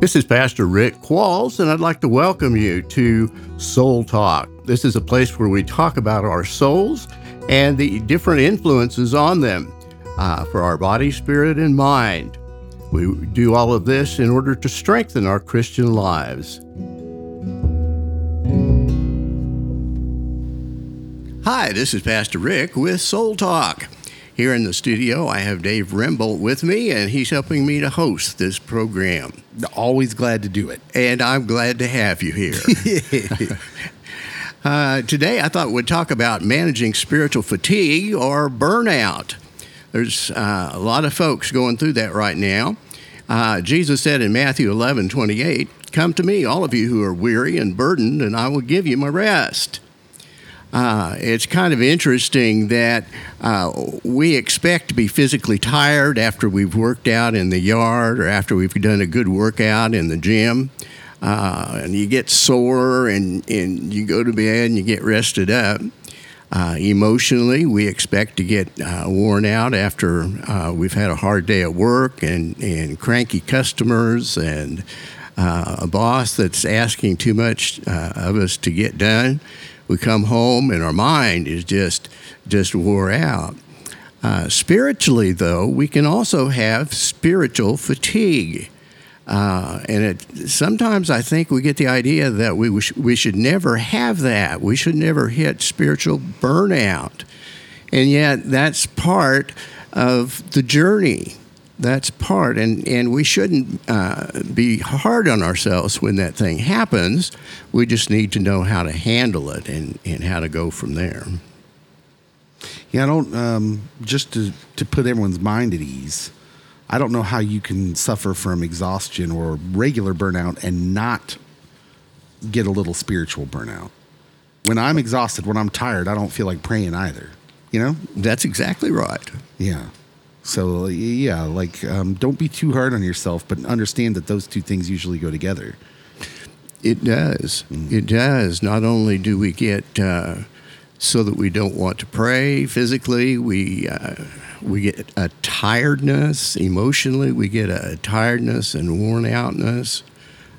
This is Pastor Rick Qualls, and I'd like to welcome you to Soul Talk. This is a place where we talk about our souls and the different influences on them uh, for our body, spirit, and mind. We do all of this in order to strengthen our Christian lives. Hi, this is Pastor Rick with Soul Talk. Here in the studio, I have Dave Rembolt with me, and he's helping me to host this program. Always glad to do it. And I'm glad to have you here. uh, today, I thought we'd talk about managing spiritual fatigue or burnout. There's uh, a lot of folks going through that right now. Uh, Jesus said in Matthew 11 28, Come to me, all of you who are weary and burdened, and I will give you my rest. Uh, it's kind of interesting that uh, we expect to be physically tired after we've worked out in the yard or after we've done a good workout in the gym. Uh, and you get sore and, and you go to bed and you get rested up. Uh, emotionally, we expect to get uh, worn out after uh, we've had a hard day at work and, and cranky customers and a boss that's asking too much of us to get done we come home and our mind is just just wore out. Uh, spiritually, though, we can also have spiritual fatigue. Uh, and it, sometimes I think we get the idea that we, we should never have that. We should never hit spiritual burnout. And yet, that's part of the journey that's part, and and we shouldn't uh, be hard on ourselves when that thing happens. We just need to know how to handle it and and how to go from there. Yeah, I don't. Um, just to to put everyone's mind at ease, I don't know how you can suffer from exhaustion or regular burnout and not get a little spiritual burnout. When I'm exhausted, when I'm tired, I don't feel like praying either. You know, that's exactly right. Yeah. So yeah, like um, don't be too hard on yourself, but understand that those two things usually go together. It does. Mm. It does. Not only do we get uh, so that we don't want to pray physically, we uh, we get a tiredness emotionally. We get a tiredness and worn outness.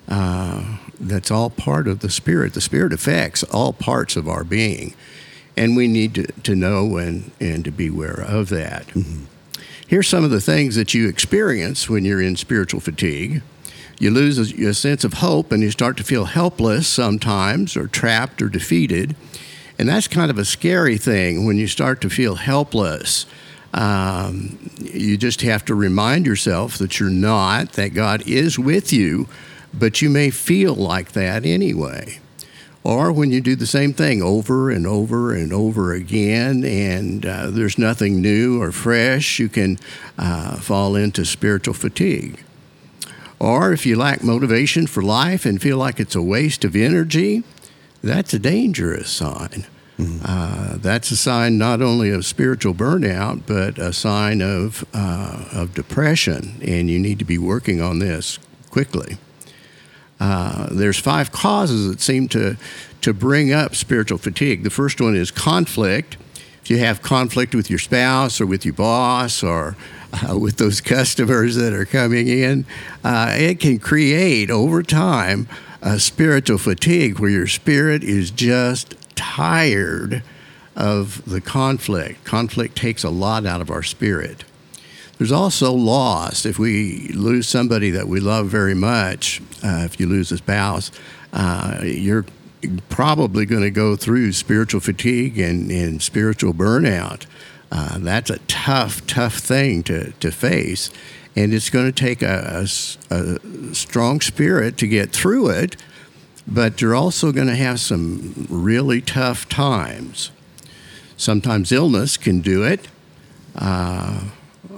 Uh, that's all part of the spirit. The spirit affects all parts of our being, and we need to, to know and and to be aware of that. Mm-hmm. Here's some of the things that you experience when you're in spiritual fatigue. You lose a, a sense of hope and you start to feel helpless sometimes, or trapped or defeated. And that's kind of a scary thing when you start to feel helpless. Um, you just have to remind yourself that you're not, that God is with you, but you may feel like that anyway or when you do the same thing over and over and over again and uh, there's nothing new or fresh, you can uh, fall into spiritual fatigue. Or if you lack motivation for life and feel like it's a waste of energy, that's a dangerous sign. Mm-hmm. Uh, that's a sign not only of spiritual burnout, but a sign of, uh, of depression, and you need to be working on this quickly. Uh, there's five causes that seem to, to bring up spiritual fatigue. The first one is conflict. If you have conflict with your spouse or with your boss or uh, with those customers that are coming in, uh, it can create over time a spiritual fatigue where your spirit is just tired of the conflict. Conflict takes a lot out of our spirit. There's also loss. If we lose somebody that we love very much, uh, if you lose a spouse, uh, you're probably going to go through spiritual fatigue and, and spiritual burnout. Uh, that's a tough, tough thing to, to face. And it's going to take a, a, a strong spirit to get through it, but you're also going to have some really tough times. Sometimes illness can do it. Uh,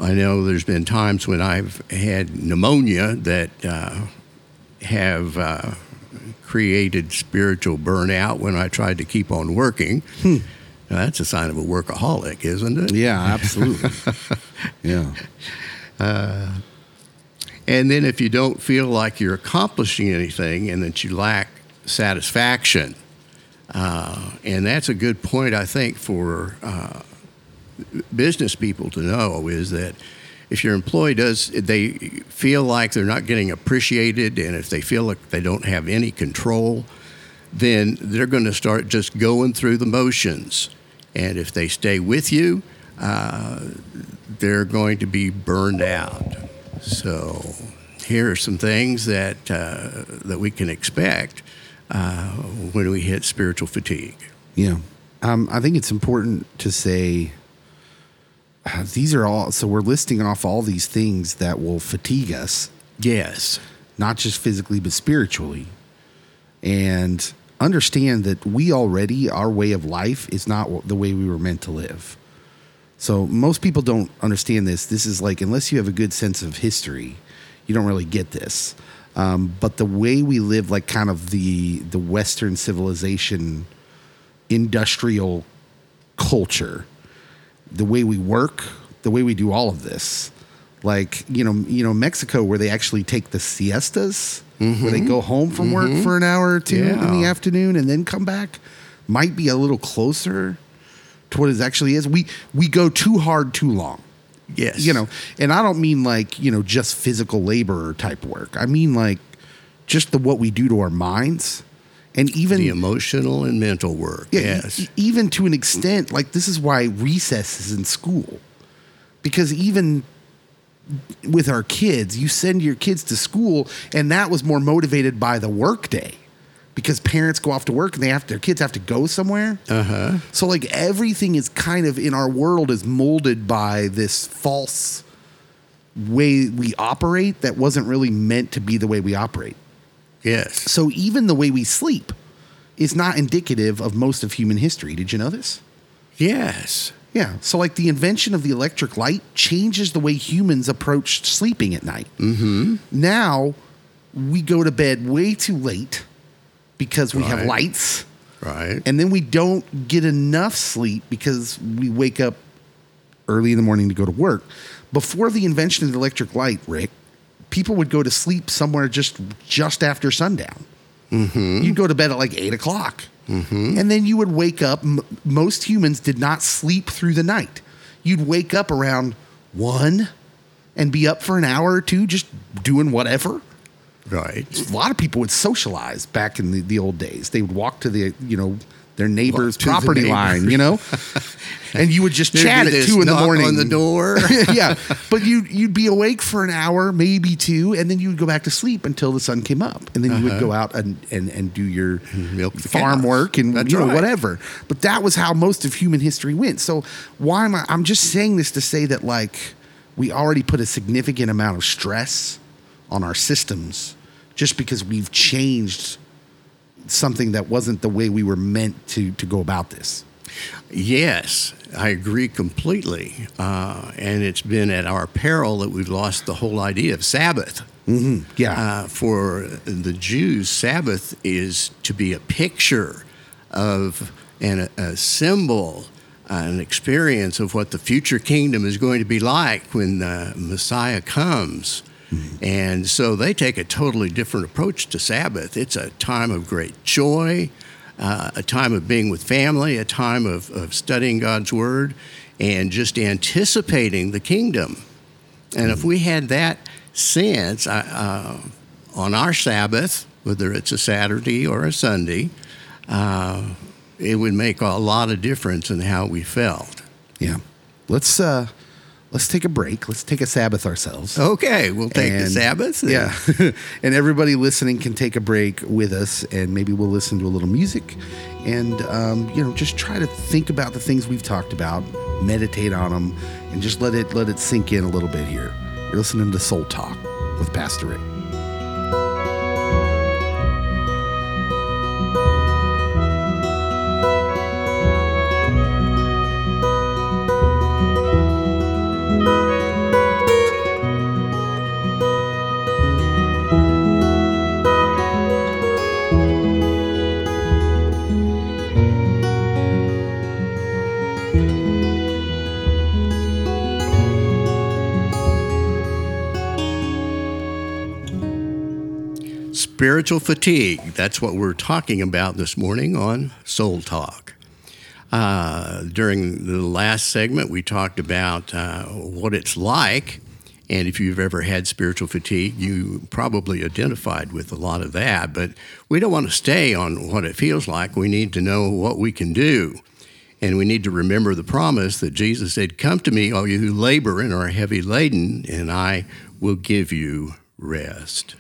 I know there's been times when I've had pneumonia that uh, have uh, created spiritual burnout when I tried to keep on working. Hmm. Now, that's a sign of a workaholic, isn't it? Yeah, absolutely. yeah. Uh, and then if you don't feel like you're accomplishing anything and that you lack satisfaction, uh, and that's a good point, I think, for uh, business people to know is that if your employee does, they feel like they're not getting appreciated, and if they feel like they don't have any control, then they're going to start just going through the motions. And if they stay with you, uh, they're going to be burned out. So here are some things that uh, that we can expect uh, when we hit spiritual fatigue. Yeah. Um, I think it's important to say these are all, so we're listing off all these things that will fatigue us, Yes. not just physically, but spiritually. And understand that we already, our way of life is not the way we were meant to live. So most people don't understand this. This is like, unless you have a good sense of history, you don't really get this. Um, but the way we live, like kind of the the Western civilization, industrial culture, the way we work, the way we do all of this, like you know, you know, Mexico, where they actually take the siestas, where they mm-hmm. go home from work mm-hmm. for an hour or two in the afternoon and then come back, might be a little closer to what it actually is. We we go too hard too long. Yes. you know and i don't mean like you know just physical labor type work. I mean like just the what we do to our minds and even the emotional and mental work. yeah, yes. e- even to an extent like this is why recess is in school because even with our kids you send your kids to school and that was more motivated by the work day because parents go off to work and they have their kids have to go somewhere Uh huh. so like everything is kind of in our world is molded by this false way we operate that wasn't really meant to be the way we operate. Yes. So even the way we sleep is not indicative of most of human history. Did you know this? Yes. Yeah. So like the invention of the electric light changes the way humans approach sleeping at night. Mm-hmm. Now we go to bed way too late because we have lights Right. and then we don't get enough sleep because we wake up early in the morning to go to work. Before the invention of the electric light, Rick, people would go to sleep somewhere just just after sundown. Mm-hmm. You'd go to bed at like eight o'clock, mm-hmm. and then you would wake up. M- most humans did not sleep through the night. You'd wake up around one, and be up for an hour or two, just doing whatever right. a lot of people would socialize back in the, the old days. They would walk to the, you know, their neighbor's the property neighbor. line, you know, and you would just chat at two in the morning on the door. yeah, but you you'd be awake for an hour, maybe two, and then you would go back to sleep until the sun came up, and then you would uh-huh. go out and, and, and do your Milk farm cows. work and That's you know right. whatever. But that was how most of human history went. So why am I? I'm just saying this to say that like we already put a significant amount of stress on our systems just because we've changed something that wasn't the way we were meant to to go about this. Yes, I agree completely. Uh, and it's been at our peril that we've lost the whole idea of Sabbath. Yeah. Uh, for the Jews, Sabbath is to be a picture of and a, a symbol, uh, an experience of what the future kingdom is going to be like when the Messiah comes. And so they take a totally different approach to Sabbath. It's a time of great joy, uh, a time of being with family, a time of, of studying God's Word, and just anticipating the kingdom. And if we had that sense uh, on our Sabbath, whether it's a Saturday or a Sunday, uh, it would make a lot of difference in how we felt. Yeah. Let's uh let's take a break. Let's take a Sabbath ourselves. Okay, we'll take the And- Sabbath. and- Yeah. and everybody listening can take a break with us and maybe we'll listen to a little music and um, you know, just try to think about the things we've talked about, meditate on them, and just let it let it sink in a little bit here. You're listening to Soul Talk with Pastor Rick. Spiritual fatigue. That's what we're talking about this morning on Soul Talk. Uh, during the last segment, we talked about uh, what it's like And if you've ever had spiritual fatigue, you probably identified with a lot of that. But we don't want to stay on what it feels like. We need to know what we can do. And we need to remember the promise that Jesus said, Come to me, all you who labor and are heavy laden, and I will give you rest.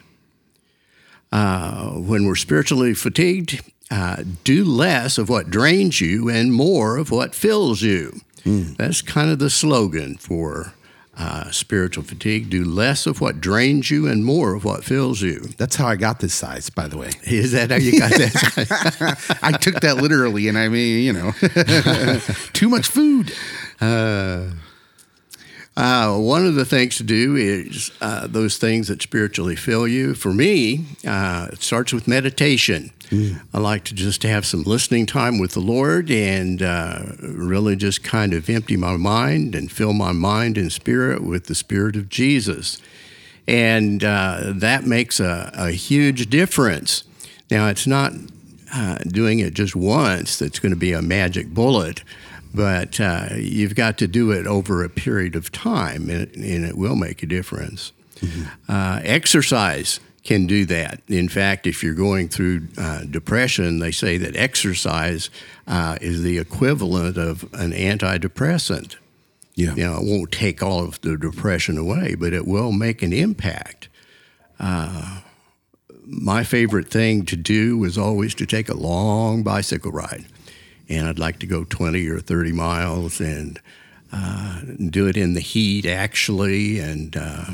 Uh, when we're spiritually fatigued, uh, do less of what drains you and more of what fills you. Mm. That's kind of the slogan for uh, spiritual fatigue. Do less of what drains you and more of what fills you. That's how I got this size, by the way. Is that how you got that I took that literally, and I mean, you know, too much food. Uh, uh, one of the things to do is uh, those things that spiritually fill you. For me, uh, it starts with meditation. Mm. I like to just have some listening time with the Lord and uh, really just kind of empty my mind and fill my mind and spirit with the Spirit of Jesus. And uh, that makes a, a, huge difference. Now, it's not uh, doing it just once that's going to be a magic bullet but uh, you've got to do it over a period of time, and, and it will make a difference. Mm-hmm. Uh, exercise can do that. In fact, if you're going through uh, depression, they say that exercise uh, is the equivalent of an antidepressant. Yeah. You know, it won't take all of the depression away, but it will make an impact. Uh, my favorite thing to do was always to take a long bicycle ride and I'd like to go 20 or 30 miles and uh, do it in the heat actually. And uh,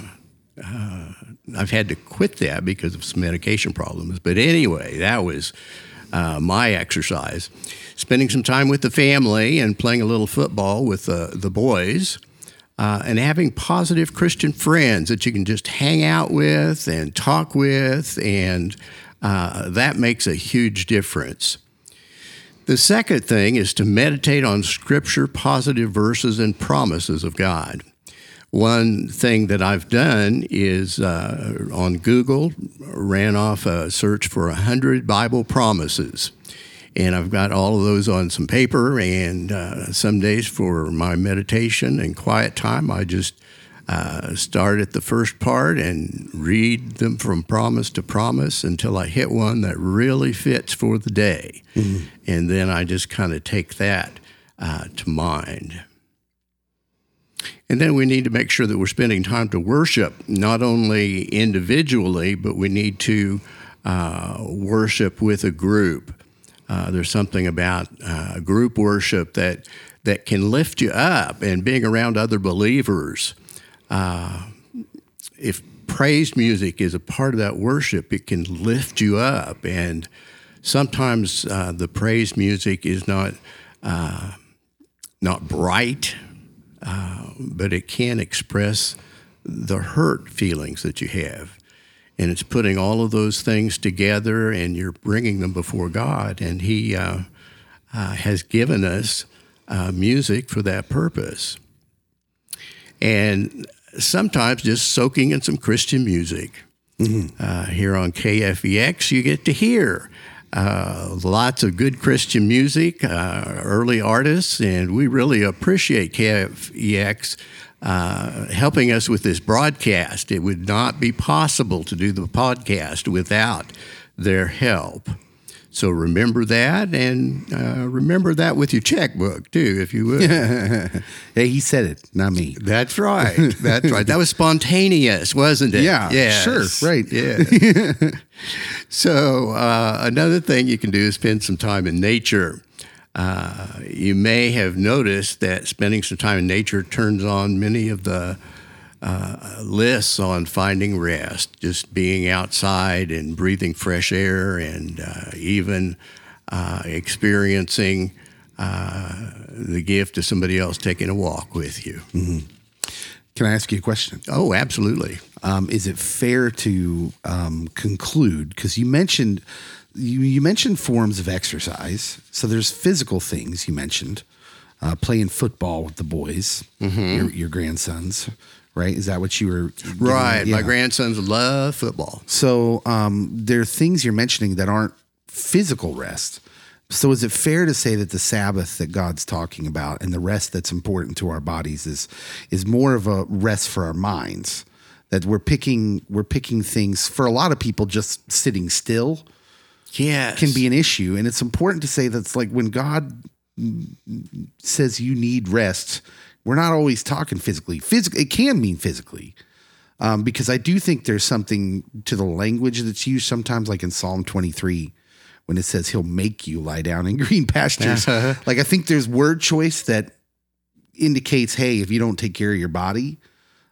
uh, I've had to quit that because of some medication problems. But anyway, that was uh, my exercise. Spending some time with the family and playing a little football with the boys. Uh, and having positive Christian friends that you can just hang out with and talk with, and uh, that makes a huge difference. The second thing is to meditate on scripture, positive verses, and promises of God. One thing that I've done is uh, on Google, ran off a search for 100 Bible promises. And I've got all of those on some paper. And uh, some days for my meditation and quiet time, I just uh, start at the first part and read them from promise to promise until I hit one that really fits for the day. Mm-hmm. And then I just kind of take that uh, to mind. And then we need to make sure that we're spending time to worship, not only individually, but we need to uh, worship with a group. Uh, there's something about uh, group worship that that can lift you up, and being around other believers uh, if praise music is a part of that worship, it can lift you up. And sometimes uh, the praise music is not uh, not bright, uh, but it can express the hurt feelings that you have. And it's putting all of those things together, and you're bringing them before God. And He uh, uh, has given us music for that purpose. And sometimes just soaking in some Christian music. Mm-hmm. Uh, here on KFEX, you get to hear uh, lots of good Christian music, uh, early artists, and we really appreciate KFEX uh, helping us with this broadcast. It would not be possible to do the podcast without their help. So remember that, and uh, remember that with your checkbook too, if you would. hey, he said it, not me. That's right. That's right. That was spontaneous, wasn't it? Yeah. Yes. Sure. Right. Yeah. so uh, another thing you can do is spend some time in nature. Uh, you may have noticed that spending some time in nature turns on many of the uh, lists on finding rest, just being outside and breathing fresh air, and uh, even uh, experiencing uh, the gift of somebody else taking a walk with you. Mm-hmm. Can I ask you a question? Oh, absolutely. Um, is it fair to um, conclude because you mentioned you, you, mentioned forms of exercise? So there's physical things you mentioned, uh, playing football with the boys, mm-hmm. your, your grandsons right? Is that what you were? Right. Yeah. My grandsons love football. So um, there are things you're mentioning that aren't physical rest. So is it fair to say that the Sabbath that God's talking about and the rest that's important to our bodies is is more of a rest for our minds? That we're picking we're picking things for a lot of people just sitting still Yes. can be an issue. And it's important to say that's like when God says you need rest, we're not always talking physically. Physically, it can mean physically. Um, because I do think there's something to the language that's used sometimes, like in Psalm 23, when it says he'll make you lie down in green pastures. like I think there's word choice that indicates, hey, if you don't take care of your body,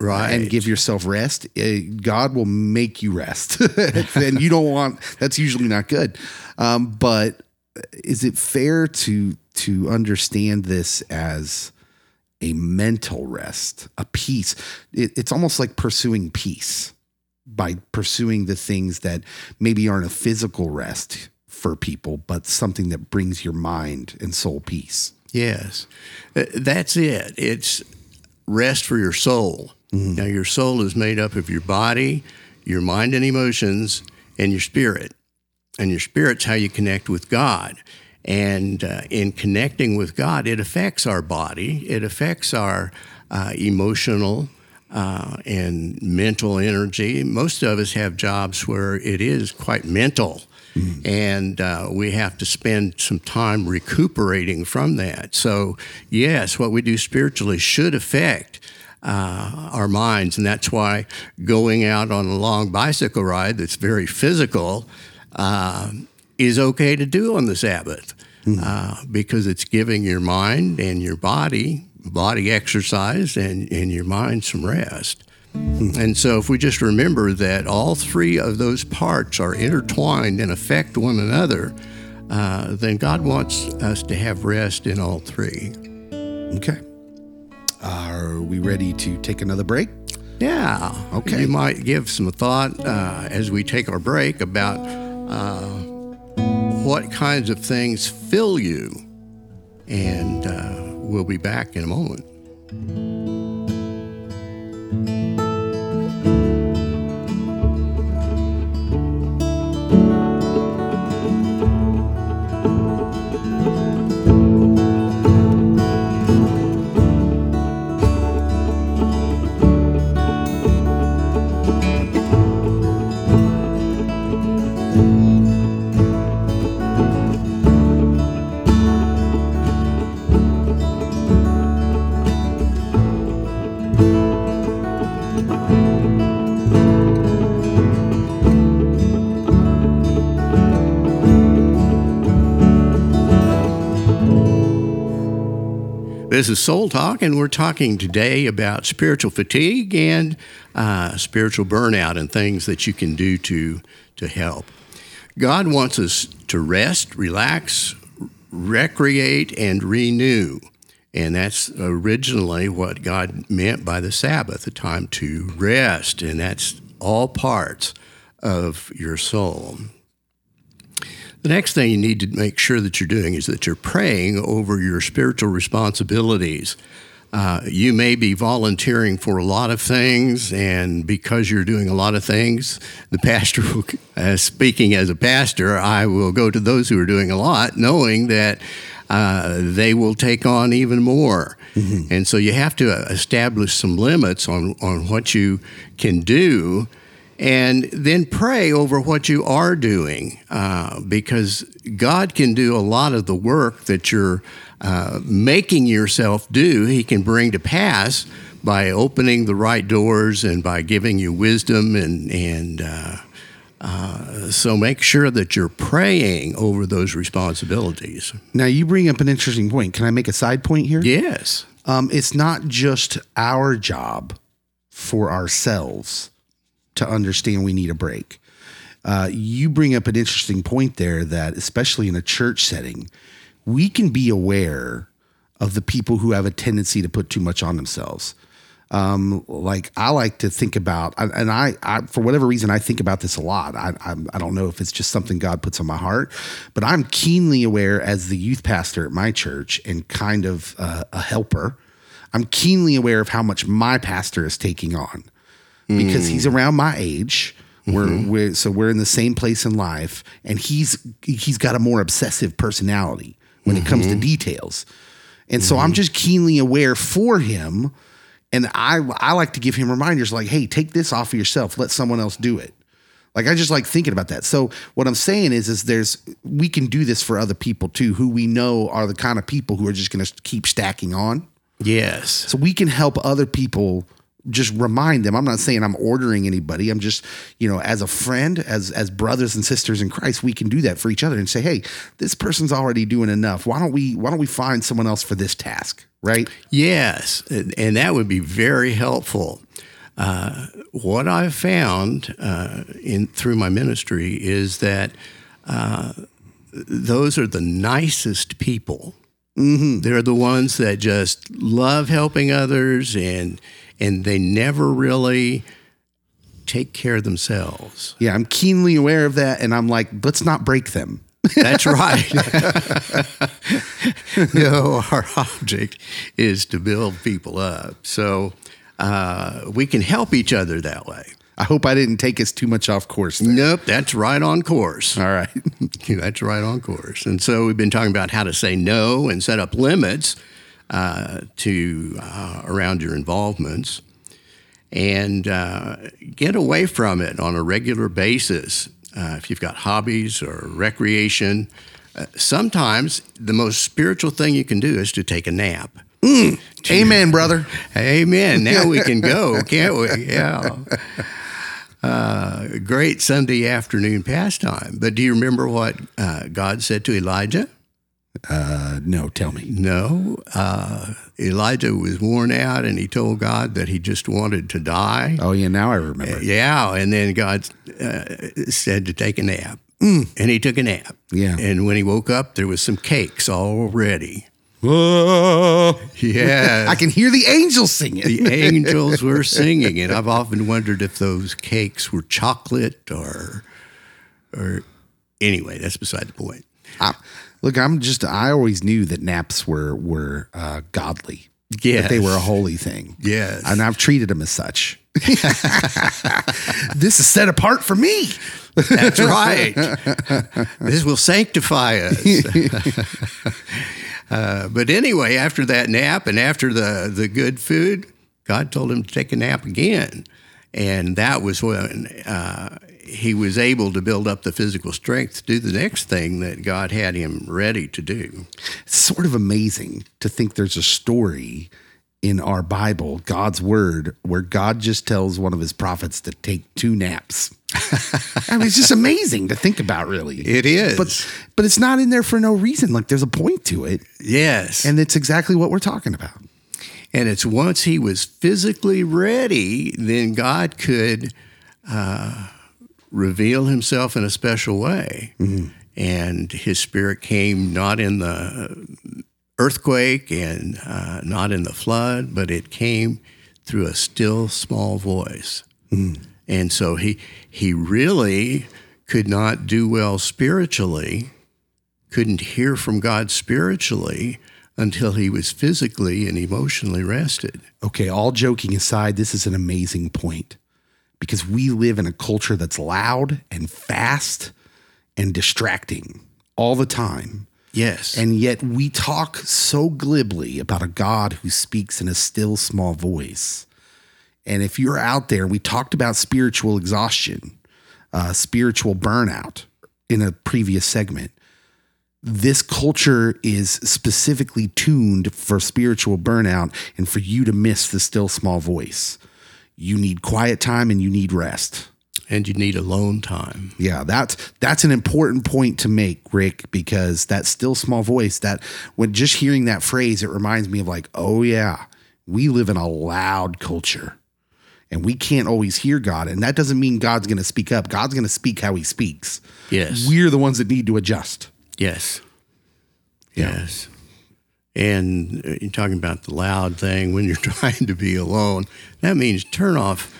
right. and give yourself rest, uh, God will make you rest. and you don't want that's usually not good. Um, but is it fair to to understand this as a mental rest, a peace? It, it's almost like pursuing peace by pursuing the things that maybe aren't a physical rest for people, but something that brings your mind and soul peace. Yes, Uh, that's it. It's rest for your soul. Now, your soul is made up of your body, your mind and emotions, and your spirit. And your spirit's how you connect with God. And uh, in connecting with God, it affects our body, it affects our uh, emotional uh, and mental energy. Most of us have jobs where it is quite mental. And uh, we have to spend some time recuperating from that. So, yes, what we do spiritually should affect uh, our minds. And that's why going out on a long bicycle ride that's very physical uh, is okay to do on the Sabbath uh, because it's giving your mind and your body body exercise and, and your mind some rest. And so, if we just remember that all three of those parts are intertwined and affect one another, uh, then God wants us to have rest in all three. Okay. Are we ready to take another break? Yeah. Okay. You might give some thought uh, as we take our break about uh, what kinds of things fill you. And uh, we'll be back in a moment. This is Soul Talk, and we're talking today about spiritual fatigue and uh, spiritual burnout and things that you can do to, to help. God wants us to rest, relax, recreate, and renew. And that's originally what God meant by the Sabbath, a time to rest. And that's all parts of your soul. The next thing you need to make sure that you're doing is that you're praying over your spiritual responsibilities. Uh, you may be volunteering for a lot of things, and because you're doing a lot of things, the pastor, will, uh, speaking as a pastor, I will go to those who are doing a lot, knowing that uh, they will take on even more. And so you have to establish some limits on, on what you can do and then pray over what you are doing uh, because God can do a lot of the work that you're uh, making yourself do, He can bring to pass by opening the right doors and by giving you wisdom. And, and uh, uh, so make sure that you're praying over those responsibilities. Now, you bring up an interesting point. Can I make a side point here? Yes. Um, it's not just our job for ourselves to understand we need a break. Uh, you bring up an interesting point there that, especially in a church setting, we can be aware of the people who have a tendency to put too much on themselves. Um, like I like to think about, and I, I, for whatever reason, I think about this a lot. I, I, I don't know if it's just something God puts on my heart, but I'm keenly aware as the youth pastor at my church and kind of uh, a helper. I'm keenly aware of how much my pastor is taking on because he's mm. around my age We're, mm-hmm. we're so we're in the same place in life, and he's he's got a more obsessive personality when it comes to mm-hmm. details, and so I'm mm-hmm. just keenly aware for him, and I I like to give him reminders like, hey, take this off of yourself, let someone else do it. Like I just like thinking about that. So what I'm saying is, is there's we can do this for other people too, who we know are the kind of people who are just going to keep stacking on. Yes. So we can help other people just remind them. I'm not saying I'm ordering anybody. I'm just, you know, as a friend, as as brothers and sisters in Christ, we can do that for each other and say, "Hey, this person's already doing enough. Why don't we why don't we find someone else for this task?" Right? Yes, and that would be very helpful. Uh, what I've found uh, in through my ministry is that uh, those are the nicest people. They're the ones that just love helping others, and and they never really take care of themselves. Yeah, I'm keenly aware of that and I'm like, "Let's not break them." That's right. no, our object is to build people up. So uh, we can help each other that way. I hope I didn't take us too much off course. There. Nope, that's right on course. All right. That's right on course. And so we've been talking about how to say no and set up limits uh, to uh, around your involvements, and uh, get away from it on a regular basis. Uh, if you've got hobbies or recreation, uh, sometimes the most spiritual thing you can do is to take a nap. Amen, brother. Amen. Now we can go, can't we? Yeah. Uh, great Sunday afternoon pastime. But do you remember what uh, God said to Elijah? Uh, no, tell me. No. Uh, Elijah was worn out and he told God that he just wanted to die. Oh yeah, now I remember. Yeah. And then God uh, said to take a nap. And he took a nap. Yeah. And when he woke up, there was some cakes all ready. Whoa. Yeah. I can hear the angels singing. the angels were singing, and I've often wondered if those cakes were chocolate or, or anyway, that's beside the point. I- look, I'm just. I always knew that naps were were uh, godly. Yeah, that they were a holy thing. Yes. and I've treated them as such. this is set apart for me. That's right. this will sanctify us. uh, but anyway, after that nap and after the, the good food, God told him to take a nap again. And that was when uh, he was able to build up the physical strength to do the next thing that God had him ready to do. It's sort of amazing to think there's a story in our Bible, God's word, where God just tells one of his prophets to take two naps. I mean, it's just amazing to think about, really. It is. But but it's not in there for no reason. Like there's a point to it, yes. and it's exactly what we're talking about. And it's once he was physically ready, then God could uh, reveal himself in a special way. And his spirit came not in the earthquake and uh, not in the flood, but it came through a still small voice. And so he, he really could not do well spiritually, couldn't hear from God spiritually until he was physically and emotionally rested. Okay, all joking aside, this is an amazing point because we live in a culture that's loud and fast and distracting all the time. Yes. And yet we talk so glibly about a God who speaks in a still small voice. And if you're out there, we talked about spiritual exhaustion, uh, spiritual burnout in a previous segment. This culture is specifically tuned for spiritual burnout and for you to miss the still small voice. You need quiet time and you need rest. and you need alone time. Yeah, that's that's an important point to make, Rick, because that still small voice, that when just hearing that phrase, it reminds me of like, oh yeah, we live in a loud culture. And we can't always hear God. And that doesn't mean God's gonna speak up. God's gonna speak how he speaks. Yes. We're the ones that need to adjust. Yes. Yes. And uh, you're talking about the loud thing when you're trying to be alone. That means turn off,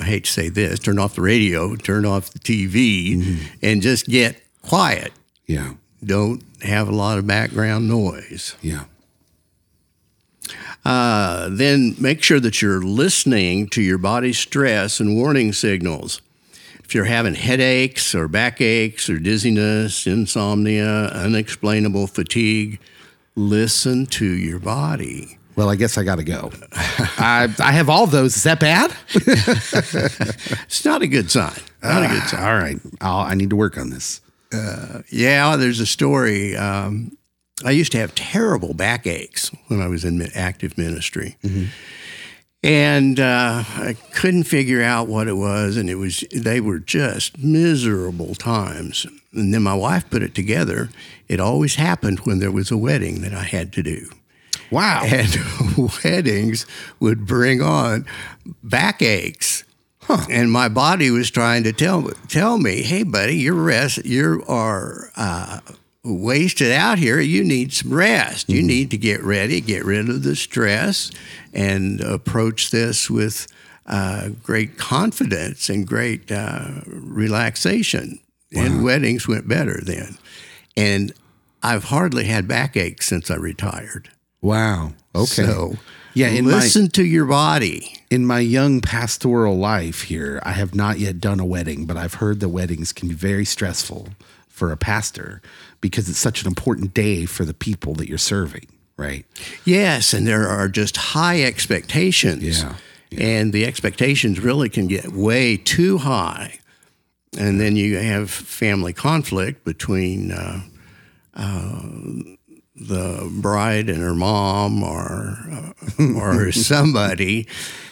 I hate to say this, turn off the radio, turn off the TV, and just get quiet. Yeah. Don't have a lot of background noise. Yeah. Uh, then make sure that you're listening to your body's stress and warning signals. if you're having headaches or backaches or dizziness, insomnia, unexplainable fatigue, listen to your body. Well, I guess I got to go. I, I have all those. Is that bad? It's not a good sign. Not a good sign. All right. I'll, I need to work on this. Yeah, there's a story. Um, I used to have terrible backaches when I was in active ministry. And uh, I couldn't figure out what it was, and it was they were just miserable times. And then my wife put it together. It always happened when there was a wedding that I had to do. Wow. And weddings would bring on backaches. And my body was trying to tell tell me, "Hey, buddy, you're rest. You are uh, wasted out here. You need some rest. You need to get ready, get rid of the stress, and approach this with uh, great confidence and great uh, relaxation." And weddings went better then. And I've hardly had backaches since I retired. Wow. Okay. So, Yeah, in my- listen to your body. in my young pastoral life here, I have not yet done a wedding, but I've heard that weddings can be very stressful for a pastor because it's such an important day for the people that you're serving, right? Yes, and there are just high expectations. Yeah, And the expectations really can get way too high. And then you have family conflict between uh, uh, the bride and her mom or, uh, or somebody.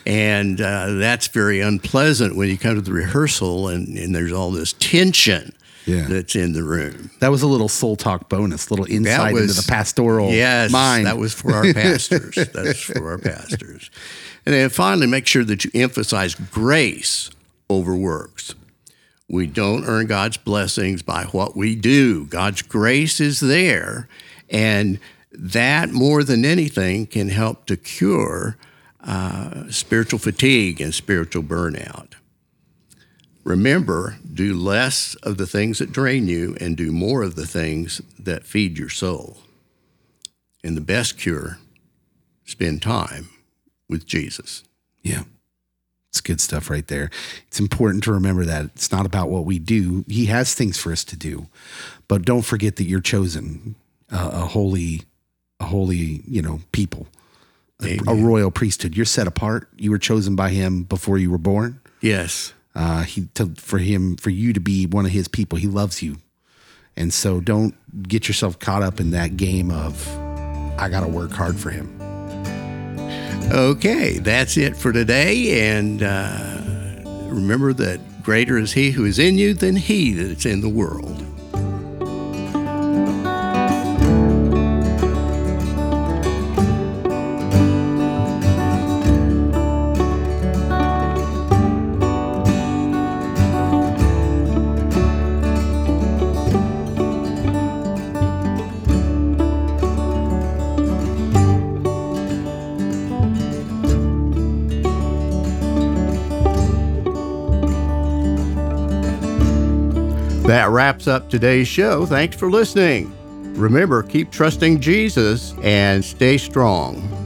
And uh, that's very unpleasant when you come to the rehearsal and, and there's all this tension Yeah. that's in the room. That was a little soul talk bonus, little insight into the pastoral yes, mind. That was for our pastors. That's for our pastors. And then finally, make sure that you emphasize grace over works. We don't earn God's blessings by what we do. God's grace is there, and that more than anything can help to cure uh, spiritual fatigue and spiritual burnout. Remember, do less of the things that drain you and do more of the things that feed your soul. And the best cure, spend time with Jesus. Yeah. It's good stuff right there. It's important to remember that it's not about what we do. He has things for us to do, but don't forget that you're chosen, uh, a holy, a holy, you know, people, a, a royal priesthood. You're set apart. You were chosen by him before you were born. Yes. Uh, he to, for him for you to be one of his people. He loves you, and so don't get yourself caught up in that game of I got to work hard for him. Okay, that's it for today. And uh, remember that greater is He who is in you than He that's in the world. Wraps up today's show. Thanks for listening. Remember, keep trusting Jesus and stay strong.